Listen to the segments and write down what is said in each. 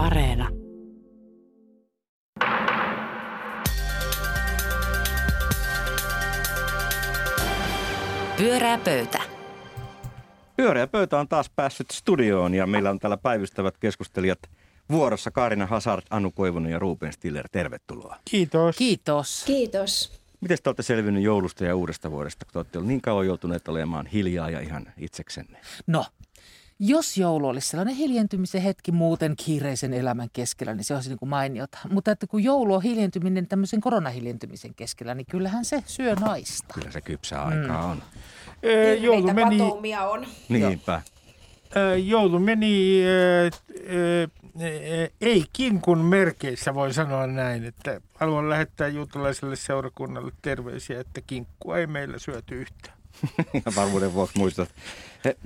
Areena. Pyörää pöytä. Pyöreä pöytä on taas päässyt studioon ja meillä on täällä päivystävät keskustelijat vuorossa Kaarina Hazard, Anu Koivunen ja Ruben Stiller. Tervetuloa. Kiitos. Kiitos. Kiitos. Miten te olette selvinnyt joulusta ja uudesta vuodesta, kun te olette niin kauan joutuneet olemaan hiljaa ja ihan itseksenne? No, jos joulu olisi sellainen hiljentymisen hetki muuten kiireisen elämän keskellä, niin se olisi niin kuin mainiota. Mutta että kun joulu on hiljentyminen tämmöisen koronahiljentymisen keskellä, niin kyllähän se syö naista. Kyllä se kypsää aikaa on. Ö, joulu meni, on. Niinpä. joulu meni ö, ö, ö, ei kinkun merkeissä, voi sanoa näin. Että haluan lähettää juutalaiselle seurakunnalle terveisiä, että kinkkua ei meillä syöty yhtään. Ja varmuuden vuoksi muistat.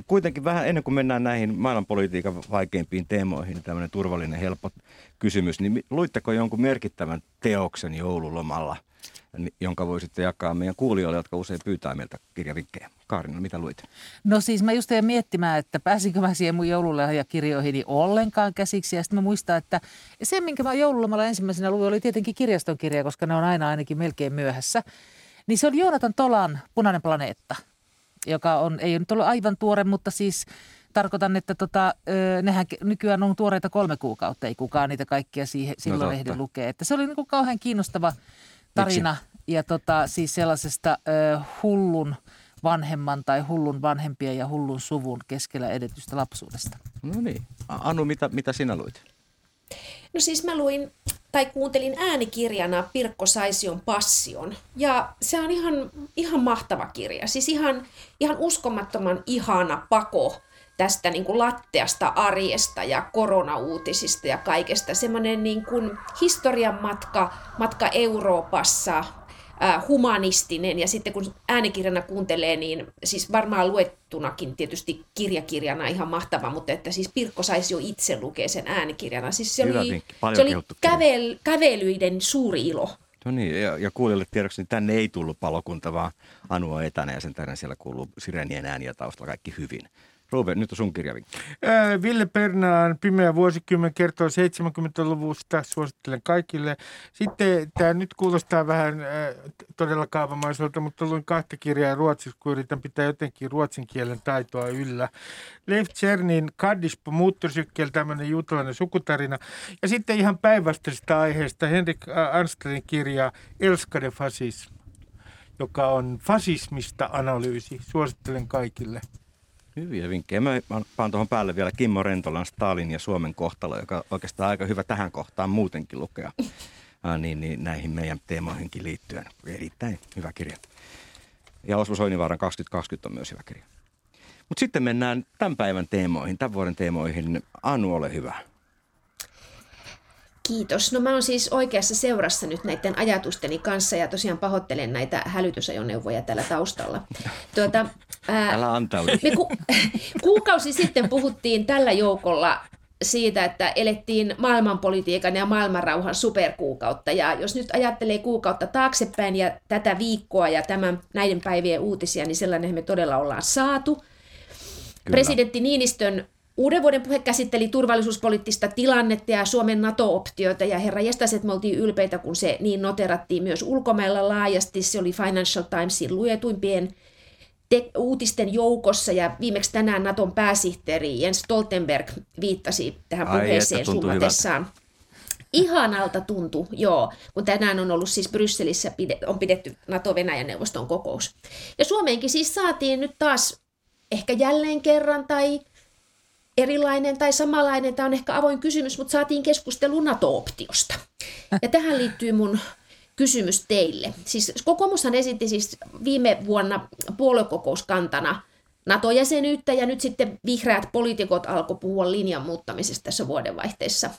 Kuitenkin vähän ennen kuin mennään näihin maailmanpolitiikan vaikeimpiin teemoihin, niin tämmöinen turvallinen, helppo kysymys, niin luitteko jonkun merkittävän teoksen joululomalla, jonka voisitte jakaa meidän kuulijoille, jotka usein pyytää meiltä kirjavinkkejä? Kaarina, mitä luit? No siis mä just jäin miettimään, että pääsinkö mä siihen mun joululahjakirjoihini ollenkaan käsiksi. Ja sitten mä muistan, että se, minkä mä joululomalla ensimmäisenä luin, oli tietenkin kirjaston kirja, koska ne on aina ainakin melkein myöhässä. Niin se oli Joonatan Tolan Punainen planeetta, joka on, ei nyt ole aivan tuore, mutta siis tarkoitan, että tota, nehän nykyään on tuoreita kolme kuukautta, ei kukaan niitä kaikkia siihen, silloin totta. ehdi lukea. Että se oli niin kuin kauhean kiinnostava tarina ja tota, siis sellaisesta ö, hullun vanhemman tai hullun vanhempien ja hullun suvun keskellä edetystä lapsuudesta. No niin. Anu, mitä, mitä sinä luit? No siis mä luin tai kuuntelin äänikirjana Pirkko Saision Passion. Ja se on ihan, ihan mahtava kirja. Siis ihan, ihan uskomattoman ihana pako tästä niin kuin latteasta arjesta ja koronauutisista ja kaikesta. Semmoinen niin kuin historian matka, matka Euroopassa, äh, humanistinen ja sitten kun äänikirjana kuuntelee, niin siis varmaan luettunakin tietysti kirjakirjana ihan mahtava, mutta että siis Pirkko saisi jo itse lukea sen äänikirjana. Siis se Hyvä oli, vinkki. Paljon se oli kävel, kävelyiden suuri ilo. No niin, ja, ja kuulijoille tiedoksi, niin tänne ei tullut palokunta, vaan Anu on etänä ja sen tähden siellä kuuluu sirenien ääniä taustalla kaikki hyvin. Ruben, nyt on sun kirjavinkki. Ville Pernaan Pimeä vuosikymmen kertoo 70-luvusta, suosittelen kaikille. Sitten tämä nyt kuulostaa vähän ö, todella kaavamaiselta, mutta luin kahta kirjaa ruotsiksi, kun yritän pitää jotenkin ruotsin kielen taitoa yllä. Leif Czernin Kaddispo moottorsykkel, tämmöinen juutalainen sukutarina. Ja sitten ihan päinvastaisesta aiheesta Henrik Arnstedin kirja Elskade fasism, joka on fasismista analyysi. Suosittelen kaikille. Hyviä vinkkejä. Mä paan tuohon päälle vielä Kimmo Rentolan Stalin ja Suomen kohtalo, joka on oikeastaan aika hyvä tähän kohtaan muutenkin lukea. Ah, niin, niin, näihin meidän teemoihinkin liittyen. Erittäin hyvä kirja. Ja Osmo Soininvaaran 2020 on myös hyvä kirja. Mutta sitten mennään tämän päivän teemoihin, tämän vuoden teemoihin. Anu, ole hyvä. Kiitos. No mä oon siis oikeassa seurassa nyt näiden ajatusteni kanssa ja tosiaan pahoittelen näitä hälytysajoneuvoja täällä taustalla. Tuota, ää, Älä antaudu. Me ku, kuukausi sitten puhuttiin tällä joukolla siitä, että elettiin maailmanpolitiikan ja maailmanrauhan superkuukautta. Ja jos nyt ajattelee kuukautta taaksepäin ja tätä viikkoa ja tämän, näiden päivien uutisia, niin sellainen me todella ollaan saatu. Kyllä. Presidentti Niinistön uuden vuoden puhe käsitteli turvallisuuspoliittista tilannetta ja Suomen NATO-optioita, ja herra jästäset, me oltiin ylpeitä, kun se niin noterattiin myös ulkomailla laajasti. Se oli Financial Timesin luetuimpien te- uutisten joukossa, ja viimeksi tänään Naton pääsihteeri Jens Stoltenberg viittasi tähän Ai, puheeseen että summatessaan. Ihanalta tuntui, joo, kun tänään on ollut siis Brysselissä pide, on pidetty NATO-Venäjän neuvoston kokous. Ja Suomeenkin siis saatiin nyt taas ehkä jälleen kerran tai erilainen tai samanlainen, tämä on ehkä avoin kysymys, mutta saatiin keskustelu NATO-optiosta. Ja tähän liittyy mun kysymys teille. Siis kokoomushan esitti siis viime vuonna puoluekokouskantana NATO-jäsenyyttä ja nyt sitten vihreät poliitikot alkoi puhua linjan muuttamisesta tässä vuodenvaihteessa.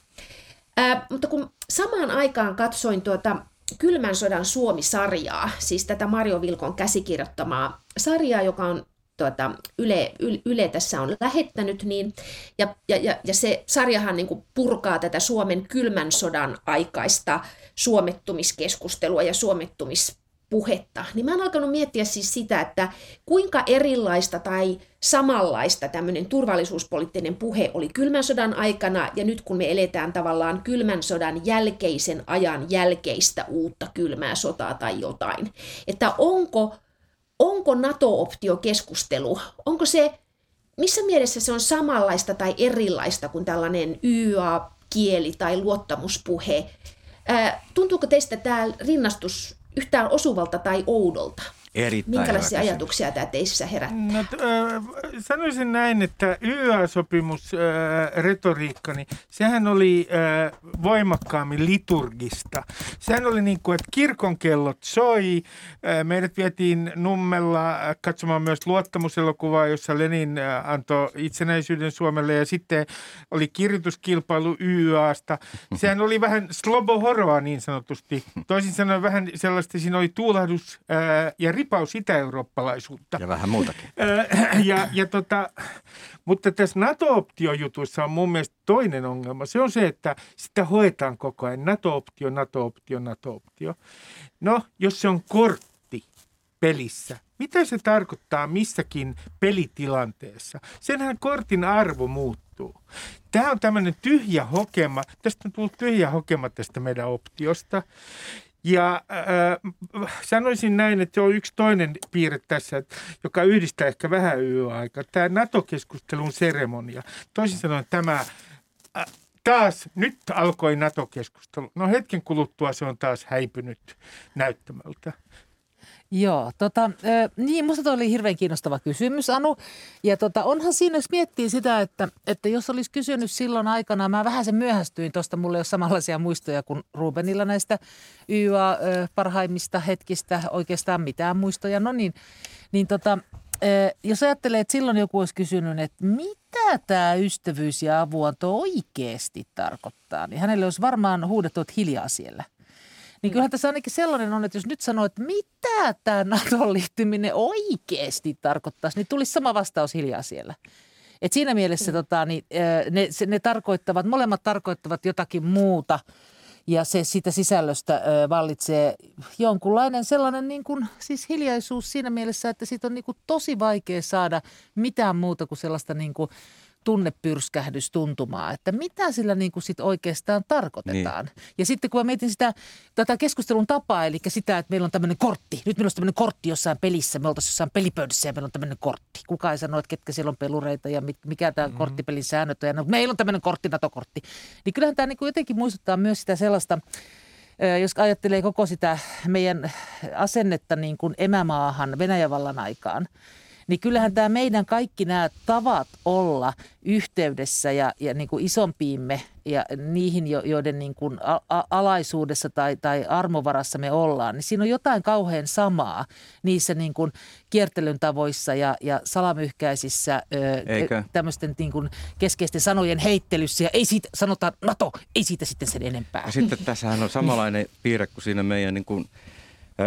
Ää, mutta kun samaan aikaan katsoin tuota Kylmän sodan Suomi-sarjaa, siis tätä Mario Vilkon käsikirjoittamaa sarjaa, joka on tuota, Yle, Yle, tässä on lähettänyt, niin, ja, ja, ja, ja se sarjahan niin purkaa tätä Suomen kylmän sodan aikaista suomettumiskeskustelua ja suomettumis puhetta, niin mä oon alkanut miettiä siis sitä, että kuinka erilaista tai samanlaista tämmöinen turvallisuuspoliittinen puhe oli kylmän sodan aikana ja nyt kun me eletään tavallaan kylmän sodan jälkeisen ajan jälkeistä uutta kylmää sotaa tai jotain. Että onko, onko NATO-optiokeskustelu, onko se, missä mielessä se on samanlaista tai erilaista kuin tällainen YA-kieli tai luottamuspuhe? Tuntuuko teistä tämä rinnastus yhtään osuvalta tai oudolta? Erittäin Minkälaisia hyvä ajatuksia tämä teissä herättää? No, t- äh, sanoisin näin, että YA-sopimus, äh, niin sehän oli äh, voimakkaammin liturgista. Sehän oli niin kuin, että kirkon kellot soi. Äh, meidät vietiin Nummella äh, katsomaan myös luottamuselokuvaa, jossa Lenin äh, antoi itsenäisyyden Suomelle ja sitten oli kirjoituskilpailu YAsta. Sehän oli vähän slobohoroa niin sanotusti. Toisin sanoen vähän sellaista, siinä oli tuulahdus äh, ja ripaus itä-eurooppalaisuutta. Ja vähän muutakin. Ja, ja tota, mutta tässä NATO-optiojutussa on mun mielestä toinen ongelma. Se on se, että sitä hoetaan koko ajan. NATO-optio, NATO-optio, NATO-optio. No, jos se on kortti pelissä, mitä se tarkoittaa missäkin pelitilanteessa? Senhän kortin arvo muuttuu. Tämä on tämmöinen tyhjä hokema. Tästä on tullut tyhjä hokema tästä meidän optiosta. Ja äh, sanoisin näin, että se on yksi toinen piirre tässä, joka yhdistää ehkä vähän yöaikaa. Tämä NATO-keskustelun seremonia. Toisin sanoen tämä äh, taas, nyt alkoi NATO-keskustelu. No hetken kuluttua se on taas häipynyt näyttämältä. Joo, tota, niin musta toi oli hirveän kiinnostava kysymys, Anu. Ja tota, onhan siinä, jos miettii sitä, että, että jos olisi kysynyt silloin aikana, mä vähän sen myöhästyin tuosta, mulla ei ole samanlaisia muistoja kuin Rubenilla näistä YA parhaimmista hetkistä, oikeastaan mitään muistoja. No niin, niin tota, jos ajattelee, että silloin joku olisi kysynyt, että mitä tämä ystävyys ja avuanto oikeasti tarkoittaa, niin hänelle olisi varmaan huudettu, että hiljaa siellä – niin kyllähän tässä ainakin sellainen on, että jos nyt sanoo, että mitä tämä nato liittyminen oikeasti tarkoittaisi, niin tulisi sama vastaus hiljaa siellä. Et siinä mielessä mm. tota, niin, ne, ne tarkoittavat, molemmat tarkoittavat jotakin muuta ja se sitä sisällöstä ö, vallitsee jonkunlainen sellainen niin kuin, siis hiljaisuus siinä mielessä, että siitä on niin kuin tosi vaikea saada mitään muuta kuin sellaista niin kuin – tunnepyrskähdystuntumaa, että mitä sillä niin kuin sit oikeastaan tarkoitetaan. Niin. Ja sitten kun mä mietin sitä, tätä keskustelun tapaa, eli sitä, että meillä on tämmöinen kortti. Nyt meillä on tämmöinen kortti jossain pelissä, me oltaisiin jossain pelipöydissä ja meillä on tämmöinen kortti. Kuka ei sano, että ketkä siellä on pelureita ja mikä tämä mm-hmm. korttipelin säännöt on. Ja no, meillä on tämmöinen kortti, NATO-kortti. Niin kyllähän tämä niin kuin jotenkin muistuttaa myös sitä sellaista, jos ajattelee koko sitä meidän asennetta niin kuin emämaahan Venäjän vallan aikaan – niin kyllähän tämä meidän kaikki nämä tavat olla yhteydessä ja, ja niin kuin isompiimme ja niihin, joiden niin kuin alaisuudessa tai, tai armovarassa me ollaan, niin siinä on jotain kauhean samaa niissä niin kuin kiertelyn tavoissa ja, ja salamyhkäisissä ö, tämmöisten niin kuin keskeisten sanojen heittelyssä ja ei siitä, sanotaan NATO, ei siitä sitten sen enempää. Ja sitten tässähän on samanlainen piirre kuin siinä meidän niin kuin –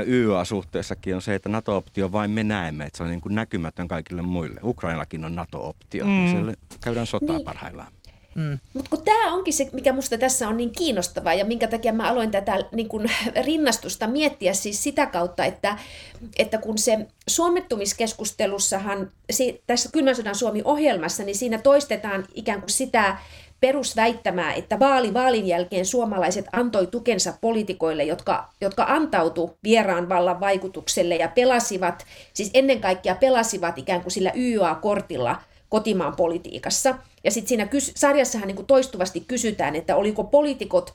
YA-suhteessakin on se, että NATO-optio vain me näemme, että se on niin kuin näkymätön kaikille muille. Ukrainakin on NATO-optio, mm. siellä käydään sotaa niin. parhaillaan. Mm. Mutta kun tämä onkin se, mikä musta tässä on niin kiinnostavaa ja minkä takia mä aloin tätä niin kun, rinnastusta miettiä siis sitä kautta, että, että kun se suomettumiskeskustelussahan tässä Kylmän sodan Suomi-ohjelmassa, niin siinä toistetaan ikään kuin sitä perusväittämää, että vaali vaalin jälkeen suomalaiset antoi tukensa poliitikoille, jotka, jotka antautu vieraan vallan vaikutukselle ja pelasivat, siis ennen kaikkea pelasivat ikään kuin sillä YA-kortilla kotimaan politiikassa. Ja sitten siinä kys- sarjassahan niin kuin toistuvasti kysytään, että oliko poliitikot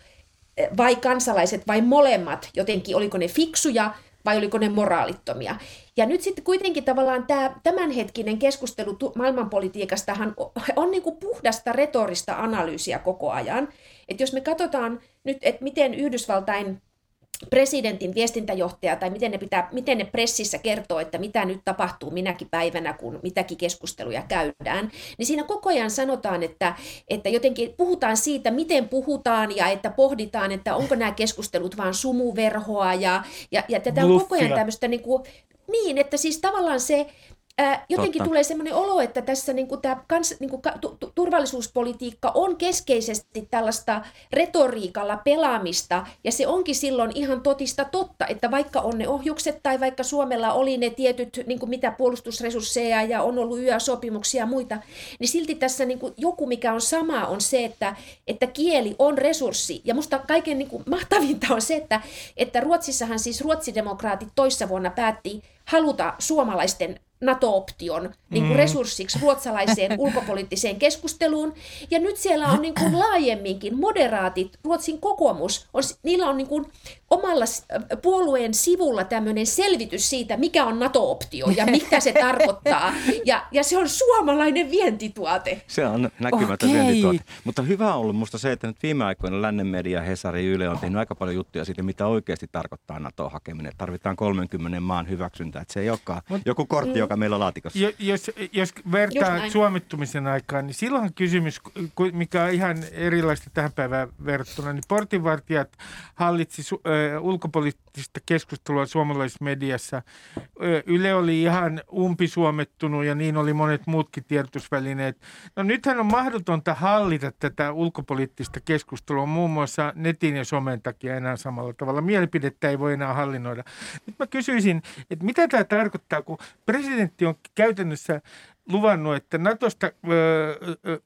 eh, vai kansalaiset vai molemmat jotenkin, oliko ne fiksuja vai oliko ne moraalittomia. Ja nyt sitten kuitenkin tavallaan tämä tämänhetkinen keskustelu maailmanpolitiikastahan on niin kuin puhdasta retorista analyysiä koko ajan. Että jos me katsotaan nyt, että miten Yhdysvaltain presidentin viestintäjohtaja tai miten ne, pitää, miten ne pressissä kertoo, että mitä nyt tapahtuu minäkin päivänä, kun mitäkin keskusteluja käydään, niin siinä koko ajan sanotaan, että, että jotenkin puhutaan siitä, miten puhutaan ja että pohditaan, että onko nämä keskustelut vain sumuverhoa ja, ja, ja tätä on koko ajan tämmöistä niin, kuin, niin, että siis tavallaan se, ää, jotenkin Totta. tulee sellainen olo, että tässä niin kuin tämä kans, niin kuin tu, turvallisuuspolitiikka on keskeisesti tällaista retoriikalla pelaamista, ja se onkin silloin ihan totista totta, että vaikka on ne ohjukset tai vaikka Suomella oli ne tietyt niin kuin mitä puolustusresursseja ja on ollut yösopimuksia ja muita, niin silti tässä niin kuin joku, mikä on sama, on se, että, että kieli on resurssi. Ja musta kaiken niin kuin mahtavinta on se, että, että Ruotsissahan siis ruotsidemokraatit toissa vuonna päätti haluta suomalaisten NATO-option niin kuin resurssiksi ruotsalaiseen ulkopoliittiseen keskusteluun. Ja nyt siellä on niin kuin laajemminkin moderaatit, Ruotsin kokoomus, on, niillä on niin kuin omalla puolueen sivulla tämmöinen selvitys siitä, mikä on NATO-optio ja mitä se tarkoittaa. Ja, ja se on suomalainen vientituote. Se on näkymätön Okei. vientituote. Mutta hyvä on ollut musta se, että nyt viime aikoina lännen media, Hesari Yle on tehnyt aika paljon juttuja siitä, mitä oikeasti tarkoittaa NATO-hakeminen. Tarvitaan 30 maan hyväksyntä, että se ei olekaan joku kortti, joka meillä on laatikossa. Jo, jos, jos vertaa suomittumisen aikaan, niin silloin kysymys, mikä on ihan erilaista tähän päivään verrattuna, niin portinvartijat hallitsi su, ö, ulkopoliittista keskustelua suomalaisessa mediassa. Yle oli ihan umpisuomettunut ja niin oli monet muutkin tiedotusvälineet. No nythän on mahdotonta hallita tätä ulkopoliittista keskustelua muun muassa netin ja somen takia enää samalla tavalla. Mielipidettä ei voi enää hallinnoida. Nyt mä kysyisin, että mitä tämä tarkoittaa, kun presidentti on käytännössä luvannut, että Natosta öö,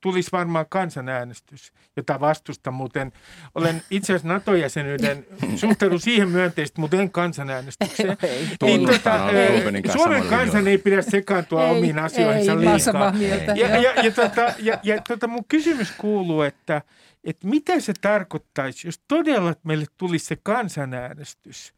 tulisi varmaan kansanäänestys, jota vastusta muuten. Olen itse asiassa NATO-jäsenyyden, suhtaudun siihen myönteisesti, mutta en kansanäänestykseen. Ei. Rubenin kanssa Suomen kansan ei pidä sekaantua Ei, omiin asioihinsa ei, liikaa. mieltä. Ja, ja, ja, tota, ja, ja tota, mun kysymys kuuluu, että, että mitä se tarkoittaisi, jos todella meille tulisi se kansanäänestys?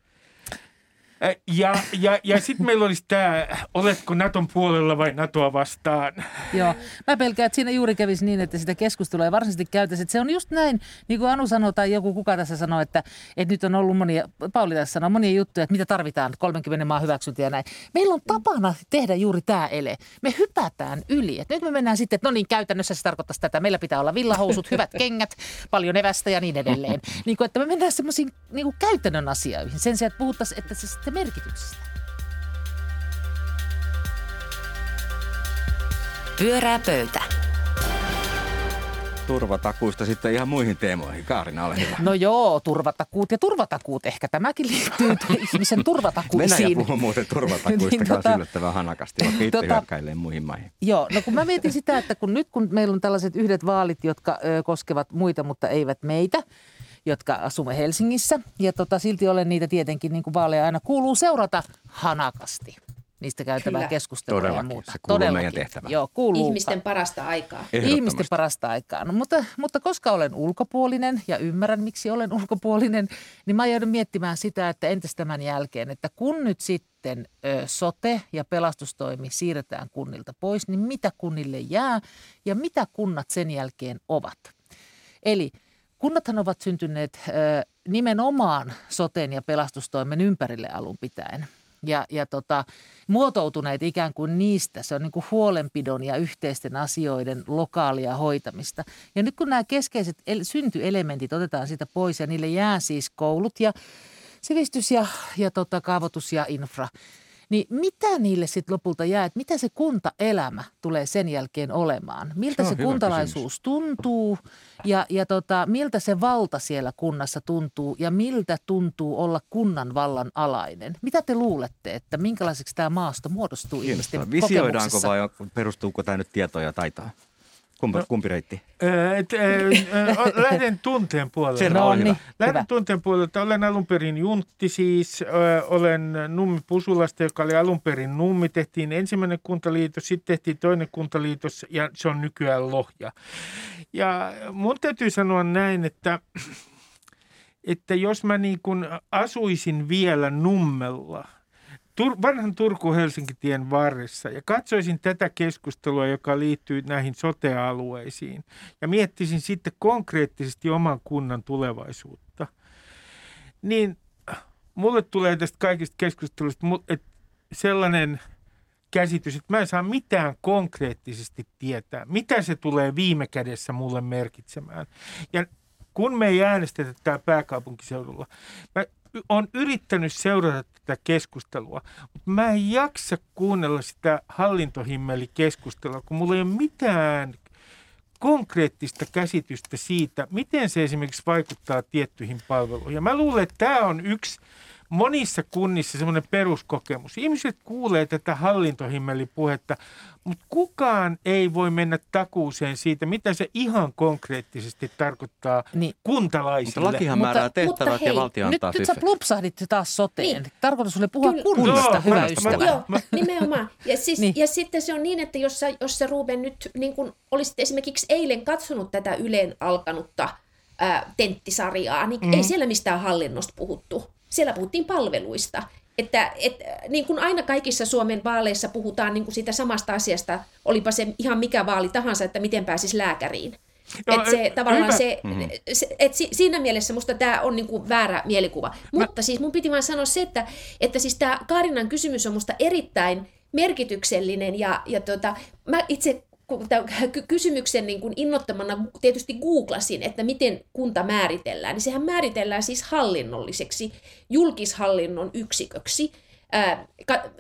Ä, Ja, ja, ja sitten meillä olisi tämä, oletko Naton puolella vai Natoa vastaan? Joo, mä pelkään, että siinä juuri kävisi niin, että sitä keskustelua ei varsinaisesti käytäisi. Että se on just näin, niin kuin Anu sanoi tai joku kuka tässä sanoi, että, että nyt on ollut monia, Pauli tässä sanoi, monia juttuja, että mitä tarvitaan, 30 maan hyväksyntä ja näin. Meillä on tapana tehdä juuri tämä ele. Me hypätään yli. Et nyt me mennään sitten, että no niin, käytännössä se tarkoittaisi tätä. Meillä pitää olla villahousut, hyvät kengät, paljon evästä ja niin edelleen. Niin kuin, että me mennään semmoisiin niin käytännön asioihin sen sijaan, että puhuttaisiin, että se sitten merkityksestä. Pyörää pöytä. Turvatakuista sitten ihan muihin teemoihin. Kaarina, ole hyvä. No joo, turvatakuut ja turvatakuut. Ehkä tämäkin liittyy ihmisen Venäjä turvatakuisiin. puhuu muuten turvatakuista Niin, tota- yllättävän hanakasti, vaikka itse Tota- hyökkäilee muihin maihin. Joo, no kun mä mietin sitä, että kun nyt kun meillä on tällaiset yhdet vaalit, jotka ö, koskevat muita, mutta eivät meitä, jotka asumme Helsingissä. Ja tota, silti olen niitä tietenkin, niin kuin vaaleja aina kuuluu seurata hanakasti. Niistä käytävää Kyllä. keskustelua ja Todellakin, muuta. se kuuluu meidän Todellakin. tehtävään. Joo, kuuluu. Ihmisten parasta aikaa. Ihmisten parasta aikaa. No, mutta, mutta koska olen ulkopuolinen ja ymmärrän, miksi olen ulkopuolinen, niin mä joudun miettimään sitä, että entäs tämän jälkeen, että kun nyt sitten ö, sote ja pelastustoimi siirretään kunnilta pois, niin mitä kunnille jää ja mitä kunnat sen jälkeen ovat? Eli kunnathan ovat syntyneet nimenomaan soten ja pelastustoimen ympärille alun pitäen. Ja, ja tota, muotoutuneet ikään kuin niistä. Se on niin kuin huolenpidon ja yhteisten asioiden lokaalia hoitamista. Ja nyt kun nämä keskeiset el- syntyelementit otetaan siitä pois ja niille jää siis koulut ja sivistys ja, ja tota, kaavoitus ja infra, niin mitä niille sitten lopulta jää? Että mitä se kuntaelämä tulee sen jälkeen olemaan? Miltä Se se, kuntalaisuus tuntuu ja, ja tota, miltä se valta siellä kunnassa tuntuu ja miltä tuntuu olla kunnan vallan alainen? Mitä te luulette, että minkälaiseksi tämä maasto muodostuu ihmisten Kiinnostavaa. Visioidaanko vai perustuuko tämä nyt tietoja ja taitaa? Kumpi, No. kumpi reitti? Et, ö, ö, lähden tunteen puolelle. No ole hyvä. niin, Lähden hyvä. tunteen puolelta. Olen alun perin juntti siis. Olen Nummi Pusulasta, joka oli alun perin Nummi. Tehtiin ensimmäinen kuntaliitos, sitten tehtiin toinen kuntaliitos ja se on nykyään Lohja. Ja mun täytyy sanoa näin, että, että jos mä niin kuin asuisin vielä Nummella, Tur- vanhan Turku-Helsinki-tien varressa ja katsoisin tätä keskustelua, joka liittyy näihin sote-alueisiin ja miettisin sitten konkreettisesti oman kunnan tulevaisuutta, niin mulle tulee tästä kaikista keskustelusta mu- et sellainen käsitys, että mä en saa mitään konkreettisesti tietää, mitä se tulee viime kädessä mulle merkitsemään. Ja kun me ei äänestetä täällä pääkaupunkiseudulla, mä on yrittänyt seurata tätä keskustelua, mutta mä en jaksa kuunnella sitä hallintohimmelikeskustelua, kun mulla ei ole mitään konkreettista käsitystä siitä, miten se esimerkiksi vaikuttaa tiettyihin palveluihin. Ja mä luulen, että tämä on yksi monissa kunnissa semmoinen peruskokemus. Ihmiset kuulee tätä hallintohimmelipuhetta, mutta kukaan ei voi mennä takuuseen siitä, mitä se ihan konkreettisesti tarkoittaa niin. kuntalaisille. Mutta lakihan määrää mutta, tehtävät mutta hei, ja valtio antaa nyt, nyt sä plupsahdit taas soteen. Niin. Tarkoitus oli puhua Kyllä. kunnasta, joo, hyvä ystävä. Joo, nimenomaan. Ja, siis, niin. ja sitten se on niin, että jos sä, jos sä Ruben nyt niin kun olisit esimerkiksi eilen katsonut tätä Yleen alkanutta ää, tenttisarjaa, niin mm. ei siellä mistään hallinnosta puhuttu siellä puhuttiin palveluista. Että et, niin kuin aina kaikissa Suomen vaaleissa puhutaan niin kuin siitä samasta asiasta, olipa se ihan mikä vaali tahansa, että miten pääsis lääkäriin. No, että se, tavallaan se, mm-hmm. se et si, siinä mielessä musta tämä on niinku väärä mielikuva. Mä... Mutta siis mun piti vain sanoa se, että, että siis tämä Kaarinan kysymys on musta erittäin merkityksellinen ja, ja tota, mä itse kysymyksen niin kuin innottamana tietysti googlasin, että miten kunta määritellään, niin sehän määritellään siis hallinnolliseksi julkishallinnon yksiköksi.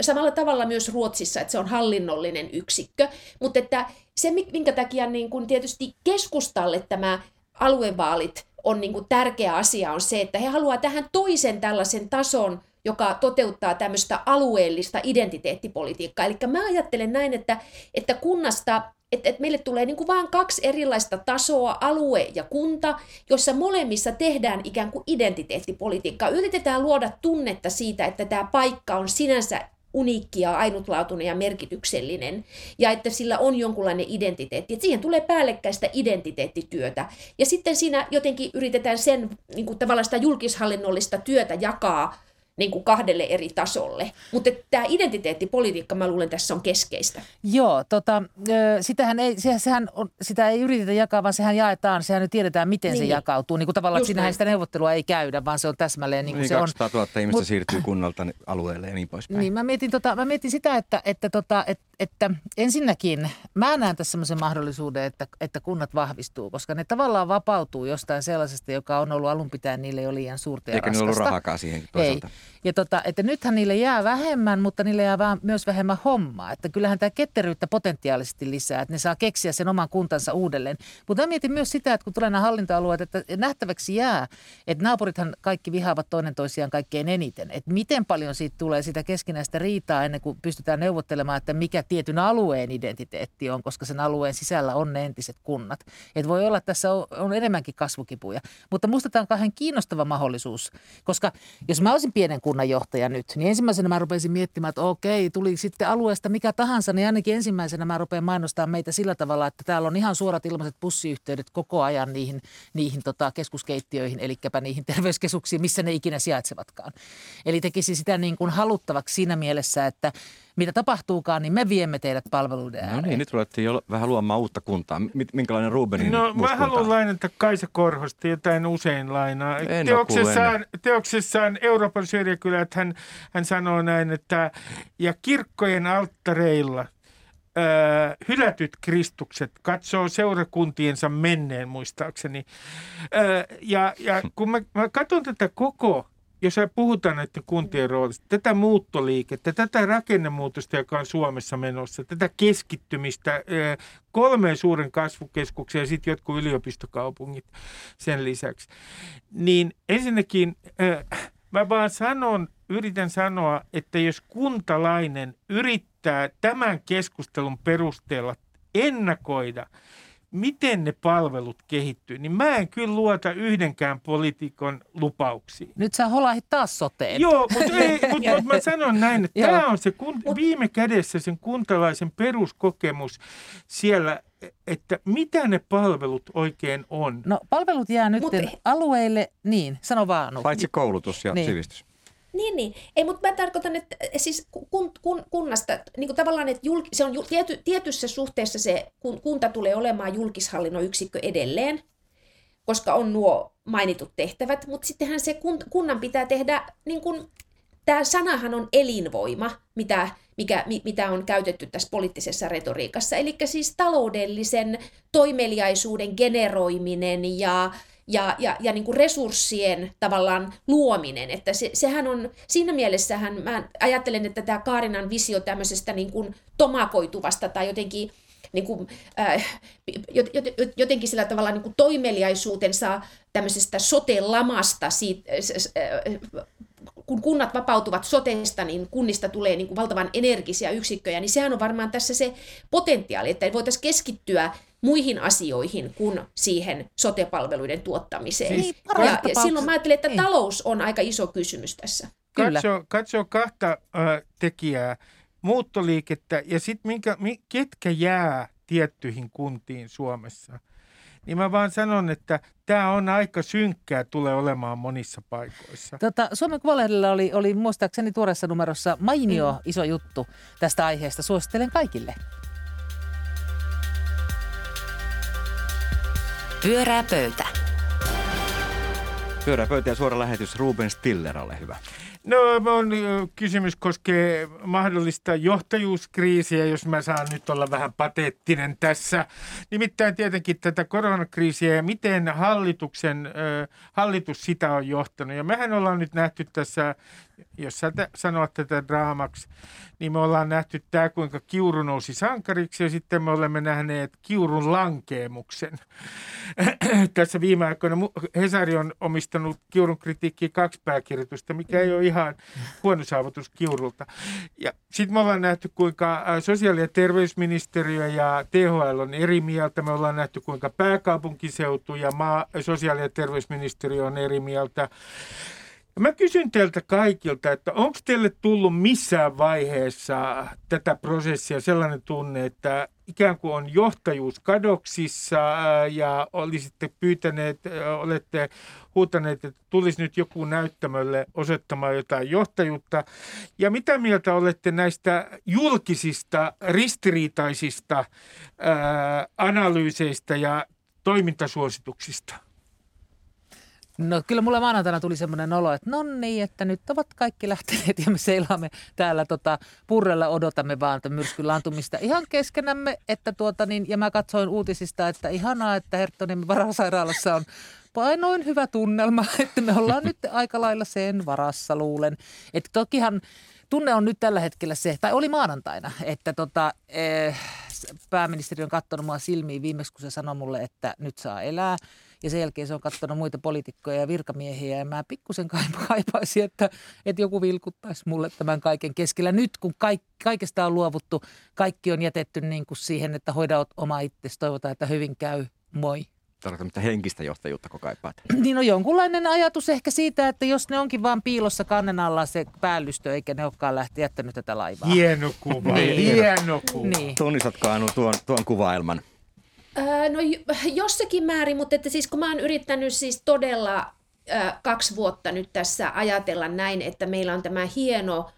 Samalla tavalla myös Ruotsissa, että se on hallinnollinen yksikkö, mutta että se, minkä takia niin kuin tietysti keskustalle tämä aluevaalit on niin kuin tärkeä asia, on se, että he haluavat tähän toisen tällaisen tason, joka toteuttaa tämmöistä alueellista identiteettipolitiikkaa. Eli mä ajattelen näin, että, että kunnasta että, että meille tulee niin kuin vain kaksi erilaista tasoa, alue ja kunta, jossa molemmissa tehdään ikään kuin identiteettipolitiikkaa. Yritetään luoda tunnetta siitä, että tämä paikka on sinänsä uniikki ja ainutlaatuinen ja merkityksellinen, ja että sillä on jonkunlainen identiteetti. Että siihen tulee päällekkäistä identiteettityötä. Ja sitten siinä jotenkin yritetään sen niin kuin tavallaan sitä julkishallinnollista työtä jakaa niin kuin kahdelle eri tasolle. Mutta tämä identiteettipolitiikka, mä luulen, tässä on keskeistä. Joo, tota, sitähän ei, sehän on, sitä ei yritetä jakaa, vaan sehän jaetaan. Sehän nyt tiedetään, miten niin. se jakautuu. Niin kuin tavallaan, että siinähän sitä neuvottelua ei käydä, vaan se on täsmälleen niin kuin niin, se 200 000 on. ihmistä Mut, siirtyy kunnalta alueelle ja niin poispäin. Niin, mä mietin, tota, mä mietin sitä, että, että, tota, että, että ensinnäkin mä näen tässä sellaisen mahdollisuuden, että, että kunnat vahvistuu, koska ne tavallaan vapautuu jostain sellaisesta, joka on ollut alun pitäen niille jo liian suurta ja Eikä raskasta. niillä ollut rahakaan siihen toisaalta. Ei. Ja tota, että nythän niille jää vähemmän, mutta niille jää vaan myös vähemmän hommaa. Että kyllähän tämä ketteryyttä potentiaalisesti lisää, että ne saa keksiä sen oman kuntansa uudelleen. Mutta mietin myös sitä, että kun tulee nämä hallintoalueet, että nähtäväksi jää, että naapurithan kaikki vihaavat toinen toisiaan kaikkein eniten. Että miten paljon siitä tulee sitä keskinäistä riitaa ennen kuin pystytään neuvottelemaan, että mikä tietyn alueen identiteetti on, koska sen alueen sisällä on ne entiset kunnat. Että voi olla, että tässä on, enemmänkin kasvukipuja. Mutta musta tämä on kahden kiinnostava mahdollisuus, koska jos mä olisin pienen kunnan kunnanjohtaja nyt, niin ensimmäisenä mä rupesin miettimään, että okei, tuli sitten alueesta mikä tahansa, niin ainakin ensimmäisenä mä rupean mainostaa meitä sillä tavalla, että täällä on ihan suorat ilmaiset bussiyhteydet koko ajan niihin, niihin tota keskuskeittiöihin, eli niihin terveyskeskuksiin, missä ne ikinä sijaitsevatkaan. Eli tekisi sitä niin kuin haluttavaksi siinä mielessä, että mitä tapahtuukaan, niin me viemme teidät palveluiden ääreen. No niin, nyt ruvettiin jo vähän luomaan uutta kuntaa. Minkälainen Rubenin No mä haluan lainata Kaisa Korhosta, jota en usein lainaa. En teoksessaan, teoksessaan Euroopan syrjäkylät hän, hän sanoo näin, että ja kirkkojen alttareilla Äh, hylätyt kristukset katsoo seurakuntiensa menneen muistaakseni. Äh, ja, ja kun mä, mä katson tätä koko jos puhutaan näiden kuntien roolista, tätä muuttoliikettä, tätä rakennemuutosta, joka on Suomessa menossa, tätä keskittymistä kolmeen suuren kasvukeskukseen ja sitten jotkut yliopistokaupungit sen lisäksi, niin ensinnäkin mä vaan sanon, yritän sanoa, että jos kuntalainen yrittää tämän keskustelun perusteella ennakoida – miten ne palvelut kehittyy, niin mä en kyllä luota yhdenkään poliitikon lupauksiin. Nyt sä holahit taas soteen. Joo, mutta, ei, mutta, mutta mä sanon näin, että tämä on se kun, viime kädessä sen kuntalaisen peruskokemus siellä, että mitä ne palvelut oikein on. No palvelut jää nyt Mut, alueille, niin, sano vaan. Paitsi koulutus ja niin. sivistys. Niin, niin. Ei, mutta mä tarkoitan, että eh, siis kun, kun, kunnasta, niin kuin tavallaan, että julk, se on tiety, tietyssä suhteessa se kun, kunta tulee olemaan julkishallinnon yksikkö edelleen, koska on nuo mainitut tehtävät, mutta sittenhän se kun, kunnan pitää tehdä, niin kuin, tämä sanahan on elinvoima, mitä, mikä, mitä on käytetty tässä poliittisessa retoriikassa, eli siis taloudellisen toimeliaisuuden generoiminen ja ja, ja, ja niin kuin resurssien tavallaan luominen. Että se, sehän on, siinä mielessähän mä ajattelen, että tämä Kaarinan visio tämmöisestä niin kuin tomakoituvasta tai jotenkin niin kuin, äh, jotenkin sillä tavalla niin kuin toimeliaisuutensa tämmöisestä sote-lamasta, siitä, äh, kun kunnat vapautuvat sotesta, niin kunnista tulee niin kuin valtavan energisiä yksikköjä, niin sehän on varmaan tässä se potentiaali, että voitaisiin keskittyä muihin asioihin kuin siihen sotepalveluiden tuottamiseen. Siis ja, ja silloin mä ajattelen, että niin. talous on aika iso kysymys tässä. Katso, katso kahta äh, tekijää, muuttoliikettä ja sitten ketkä jää tiettyihin kuntiin Suomessa – niin mä vaan sanon, että tämä on aika synkkää, tulee olemaan monissa paikoissa. Tota, Suomen Kuvalehdellä oli, oli muistaakseni tuoreessa numerossa mainio mm. iso juttu tästä aiheesta. Suosittelen kaikille. Pyörää pöytä. Pyörää pöytä ja suora lähetys Ruben Stiller, ole hyvä. No on, kysymys koskee mahdollista johtajuuskriisiä, jos mä saan nyt olla vähän pateettinen tässä. Nimittäin tietenkin tätä koronakriisiä ja miten hallituksen, hallitus sitä on johtanut. Ja mehän ollaan nyt nähty tässä jos sä sanoit tätä draamaksi, niin me ollaan nähty tämä, kuinka Kiuru nousi sankariksi ja sitten me olemme nähneet Kiurun lankeemuksen. Tässä viime aikoina Hesari on omistanut Kiurun kritiikkiä kaksi pääkirjoitusta, mikä ei ole ihan huono saavutus Kiurulta. Ja sitten me ollaan nähty, kuinka sosiaali- ja terveysministeriö ja THL on eri mieltä. Me ollaan nähty, kuinka pääkaupunkiseutu ja maa, sosiaali- ja terveysministeriö on eri mieltä. Mä kysyn teiltä kaikilta, että onko teille tullut missään vaiheessa tätä prosessia sellainen tunne, että ikään kuin on johtajuus kadoksissa ja olisitte pyytäneet, olette huutaneet, että tulisi nyt joku näyttämölle osoittamaan jotain johtajuutta. Ja mitä mieltä olette näistä julkisista, ristiriitaisista ää, analyyseistä ja toimintasuosituksista? No kyllä mulle maanantaina tuli semmoinen olo, että no niin, että nyt ovat kaikki lähteneet ja me seilaamme täällä tota, purrella odotamme vaan tämän myrskyn laantumista ihan keskenämme. Että tuota niin, ja mä katsoin uutisista, että ihanaa, että Herttoniemen varasairaalassa on painoin hyvä tunnelma, että me ollaan nyt aika lailla sen varassa luulen. Että tokihan tunne on nyt tällä hetkellä se, tai oli maanantaina, että tota, eh, pääministeri on katsonut mua silmiin viimeksi, kun se sanoi mulle, että nyt saa elää – ja sen jälkeen se on katsonut muita poliitikkoja ja virkamiehiä ja mä pikkusen kaipaisin, että, että joku vilkuttaisi mulle tämän kaiken keskellä. Nyt kun kaik, kaikesta on luovuttu, kaikki on jätetty niin kuin siihen, että hoida oma itsesi, toivotaan, että hyvin käy, moi. Tarkoitan, mitä henkistä johtajuutta kun kaipaat? Niin on jonkunlainen ajatus ehkä siitä, että jos ne onkin vaan piilossa kannen alla se päällystö, eikä ne olekaan lähti jättänyt tätä laivaa. Hieno kuva, niin. hieno kuva. Niin. Tunnistatko Anu tuon, tuon kuvailman? Öö, no jossakin määrin, mutta että siis kun mä oon yrittänyt siis todella ö, kaksi vuotta nyt tässä ajatella näin, että meillä on tämä hieno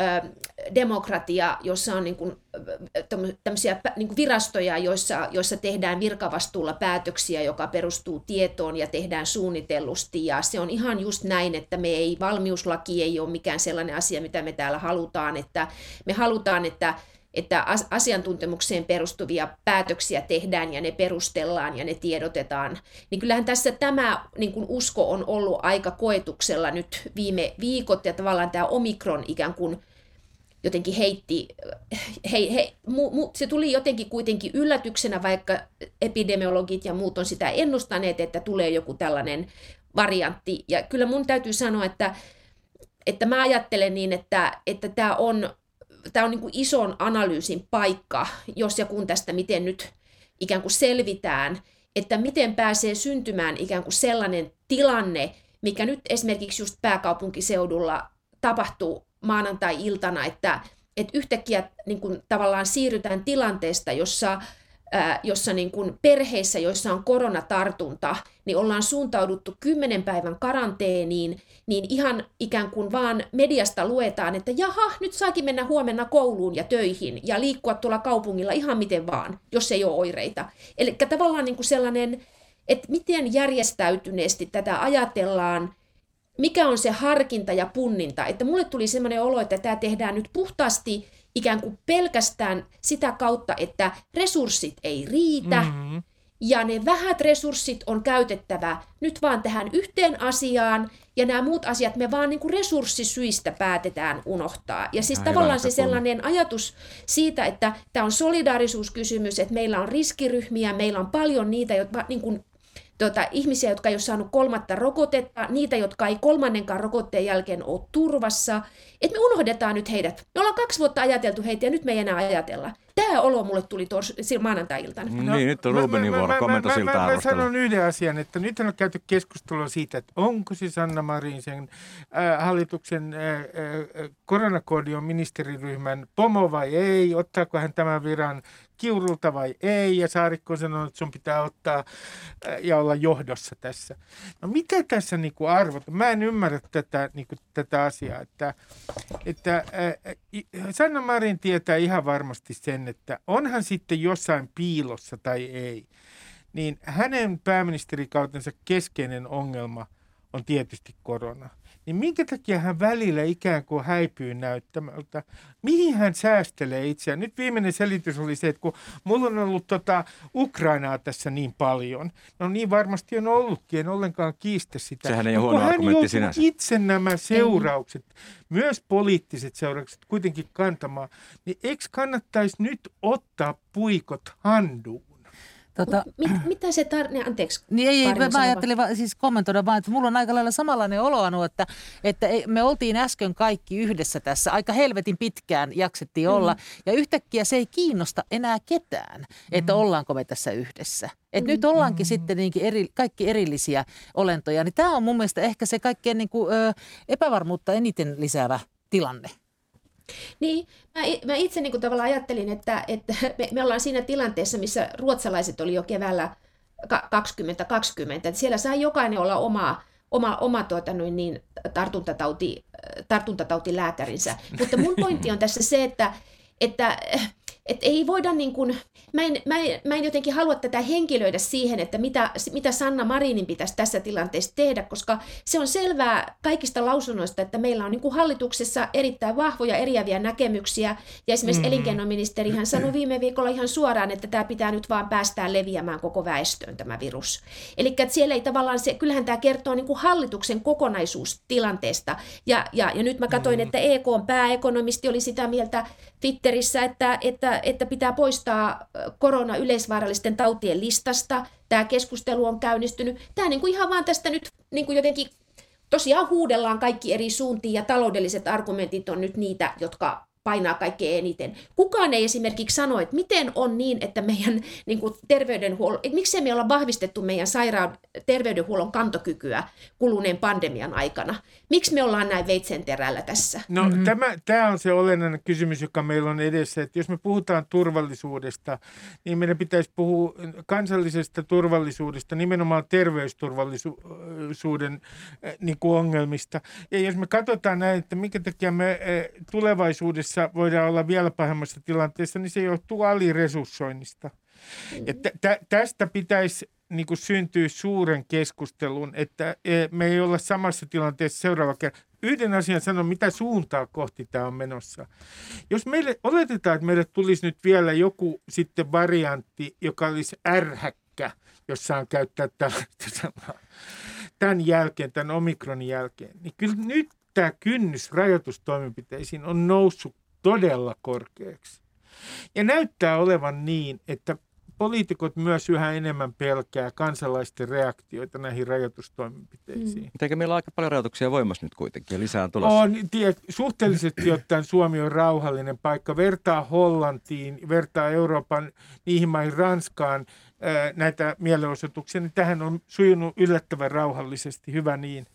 ö, demokratia, jossa on niin kuin, tämmöisiä niin kuin virastoja, joissa, joissa tehdään virkavastuulla päätöksiä, joka perustuu tietoon ja tehdään suunnitellusti. Ja se on ihan just näin, että me ei, valmiuslaki ei ole mikään sellainen asia, mitä me täällä halutaan, että me halutaan, että että asiantuntemukseen perustuvia päätöksiä tehdään ja ne perustellaan ja ne tiedotetaan, niin kyllähän tässä tämä niin kuin usko on ollut aika koetuksella nyt viime viikot ja tavallaan tämä omikron ikään kuin jotenkin heitti, hei, hei, mu, mu, se tuli jotenkin kuitenkin yllätyksenä, vaikka epidemiologit ja muut on sitä ennustaneet, että tulee joku tällainen variantti. Ja kyllä mun täytyy sanoa, että, että mä ajattelen niin, että, että tämä on tämä on niin kuin ison analyysin paikka, jos ja kun tästä miten nyt ikään kuin selvitään, että miten pääsee syntymään ikään kuin sellainen tilanne, mikä nyt esimerkiksi just pääkaupunkiseudulla tapahtuu maanantai-iltana, että, että yhtäkkiä niin kuin tavallaan siirrytään tilanteesta, jossa jossa niin kuin perheissä, joissa on koronatartunta, niin ollaan suuntauduttu kymmenen päivän karanteeniin, niin ihan ikään kuin vaan mediasta luetaan, että jaha, nyt saakin mennä huomenna kouluun ja töihin ja liikkua tuolla kaupungilla ihan miten vaan, jos ei ole oireita. Eli tavallaan niin kuin sellainen, että miten järjestäytyneesti tätä ajatellaan, mikä on se harkinta ja punninta. Että mulle tuli sellainen olo, että tämä tehdään nyt puhtaasti ikään kuin pelkästään sitä kautta, että resurssit ei riitä, mm-hmm. ja ne vähät resurssit on käytettävä nyt vaan tähän yhteen asiaan, ja nämä muut asiat me vaan niin kuin resurssisyistä päätetään unohtaa. Ja siis Aivan, tavallaan se sellainen ajatus siitä, että tämä on solidaarisuuskysymys, että meillä on riskiryhmiä, meillä on paljon niitä, jotka niin kuin tuota, ihmisiä, jotka ei ole saanut kolmatta rokotetta, niitä, jotka ei kolmannenkaan rokotteen jälkeen ole turvassa, että me unohdetaan nyt heidät. Me ollaan kaksi vuotta ajateltu heitä ja nyt me ei enää ajatella. Tämä olo mulle tuli tuossa maanantai-iltana. No, niin, nyt on Rubenin vuoro. Komento mä, siltä mä, mä, sanon yhden asian, että nyt on käyty keskustelua siitä, että onko se Sanna Marin sen äh, hallituksen äh, äh, koronakoodion ministeriryhmän pomo vai ei, ottaako hän tämän viran kiurulta vai ei, ja Saarikko on sanonut, että sun pitää ottaa äh, ja olla johdossa tässä. No mitä tässä niin kuin arvot? Mä en ymmärrä tätä, niin kuin, tätä asiaa, että, että äh, i- Sanna Marin tietää ihan varmasti sen, että onhan sitten jossain piilossa tai ei, niin hänen pääministerikautensa keskeinen ongelma on tietysti korona. Niin minkä takia hän välillä ikään kuin häipyy näyttämältä? Mihin hän säästelee itseään? Nyt viimeinen selitys oli se, että kun mulla on ollut tota Ukrainaa tässä niin paljon, no niin varmasti on ollutkin, en ollenkaan kiistä sitä. Sehän ei ole huono hän argumentti sinänsä. itse nämä seuraukset, myös poliittiset seuraukset kuitenkin kantamaan, niin eikö kannattaisi nyt ottaa puikot handuun? Tota, Mit, mitä se tar... Anteeksi. Niin ei, ei mä ajattelin vaan, siis kommentoida vaan, että mulla on aika lailla samanlainen olo, Anu, että, että ei- me oltiin äsken kaikki yhdessä tässä, aika helvetin pitkään jaksettiin olla, ja yhtäkkiä se ei kiinnosta enää ketään, että ollaanko me tässä yhdessä. Et nyt ollaankin sitten niinkin eri, kaikki erillisiä olentoja, niin tämä on mun mielestä ehkä se kaikkein niin kuin, ö, epävarmuutta eniten lisäävä tilanne. Niin, mä, mä itse niin kuin tavallaan ajattelin, että, että me, me ollaan siinä tilanteessa, missä ruotsalaiset oli jo keväällä ka- 2020. Että siellä sai jokainen olla oma, oma, oma tuota, noin niin, tartuntatauti, tartuntatautilääkärinsä. Mutta mun pointti on tässä se, että, että että ei voida niin kuin, mä en, mä, en, mä en jotenkin halua tätä henkilöidä siihen, että mitä, mitä Sanna Marinin pitäisi tässä tilanteessa tehdä, koska se on selvää kaikista lausunnoista, että meillä on niin kuin hallituksessa erittäin vahvoja eriäviä näkemyksiä, ja esimerkiksi mm. elinkeinoministeri hän sanoi viime viikolla ihan suoraan, että tämä pitää nyt vaan päästää leviämään koko väestöön tämä virus. Eli siellä ei tavallaan se, kyllähän tämä kertoo niin kuin hallituksen kokonaisuustilanteesta, ja, ja, ja nyt mä katsoin, mm. että EK on pääekonomisti oli sitä mieltä Twitterissä, että, että, että pitää poistaa korona yleisvaarallisten tautien listasta. Tämä keskustelu on käynnistynyt. Tämä niin kuin ihan vaan tästä nyt niin kuin jotenkin tosiaan huudellaan kaikki eri suuntiin ja taloudelliset argumentit on nyt niitä, jotka painaa kaikkein eniten. Kukaan ei esimerkiksi sano, että miten on niin, että meidän niin kuin terveydenhuollon, että miksei me olla vahvistettu meidän sairaan terveydenhuollon kantokykyä kuluneen pandemian aikana. Miksi me ollaan näin veitsenterällä tässä? No mm-hmm. tämä, tämä on se olennainen kysymys, joka meillä on edessä. Että jos me puhutaan turvallisuudesta, niin meidän pitäisi puhua kansallisesta turvallisuudesta, nimenomaan terveysturvallisuuden äh, niin kuin ongelmista. Ja jos me katsotaan näin, että minkä takia me äh, tulevaisuudessa voidaan olla vielä pahemmassa tilanteessa, niin se johtuu aliresurssoinnista. Ja tä- tä- tästä pitäisi niin kuin syntyy suuren keskustelun, että eh, me ei olla samassa tilanteessa seuraava kerran. Yhden asian sanon, mitä suuntaa kohti tämä on menossa. Jos meille, oletetaan, että meille tulisi nyt vielä joku sitten variantti, joka olisi ärhäkkä, jos saan käyttää tällaista sanaa, tämän jälkeen, tämän omikronin jälkeen, niin kyllä nyt tämä kynnys rajoitustoimenpiteisiin on noussut todella korkeaksi. Ja näyttää olevan niin, että poliitikot myös yhä enemmän pelkää kansalaisten reaktioita näihin rajoitustoimenpiteisiin. Mutta eikö meillä ole aika paljon rajoituksia voimassa nyt kuitenkin ja lisää on tulossa? On, tiedät, suhteellisesti ottaen Suomi on rauhallinen paikka. Vertaa Hollantiin, vertaa Euroopan niihin maihin, Ranskaan näitä mielenosoituksia, niin tähän on sujunut yllättävän rauhallisesti. Hyvä niin.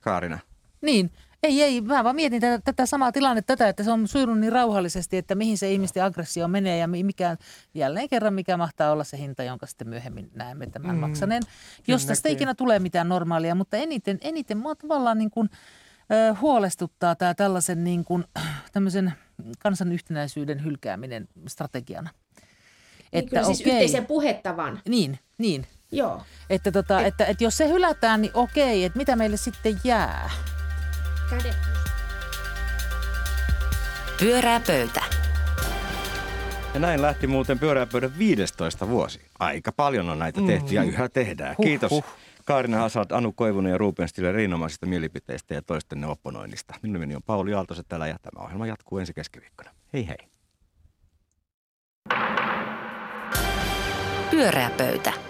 Kaarina. Niin, ei, ei, mä vaan mietin tätä, tätä samaa tilannetta, tätä, että se on sujunut niin rauhallisesti, että mihin se ihmisten aggressio menee ja mi- mikä, jälleen kerran mikä mahtaa olla se hinta, jonka sitten myöhemmin näemme tämän Mm, maksaneen. Jos tästä ikinä tulee mitään normaalia, mutta eniten, eniten mua tavallaan niin kuin, ö, huolestuttaa tämä tällaisen niin kuin, tämmöisen kansan yhtenäisyyden hylkääminen strategiana. Niin kyllä siis yhteisen puhettavan. Niin, niin. Joo. Että, tota, että, että jos se hylätään, niin okei, että mitä meille sitten jää? Kädet. Pyörää pöytä. Ja näin lähti muuten pyöräpöydän 15 vuosi. Aika paljon on näitä tehty ja yhä tehdään. Huh, Kiitos huh. Kaarina Hasad, Anu Koivunen ja Ruben Stille erinomaisista mielipiteistä ja toistenne opponoinnista. Minun nimeni on Pauli Aaltoset täällä ja tämä ohjelma jatkuu ensi keskiviikkona. Hei hei. Pyöreä pöytä.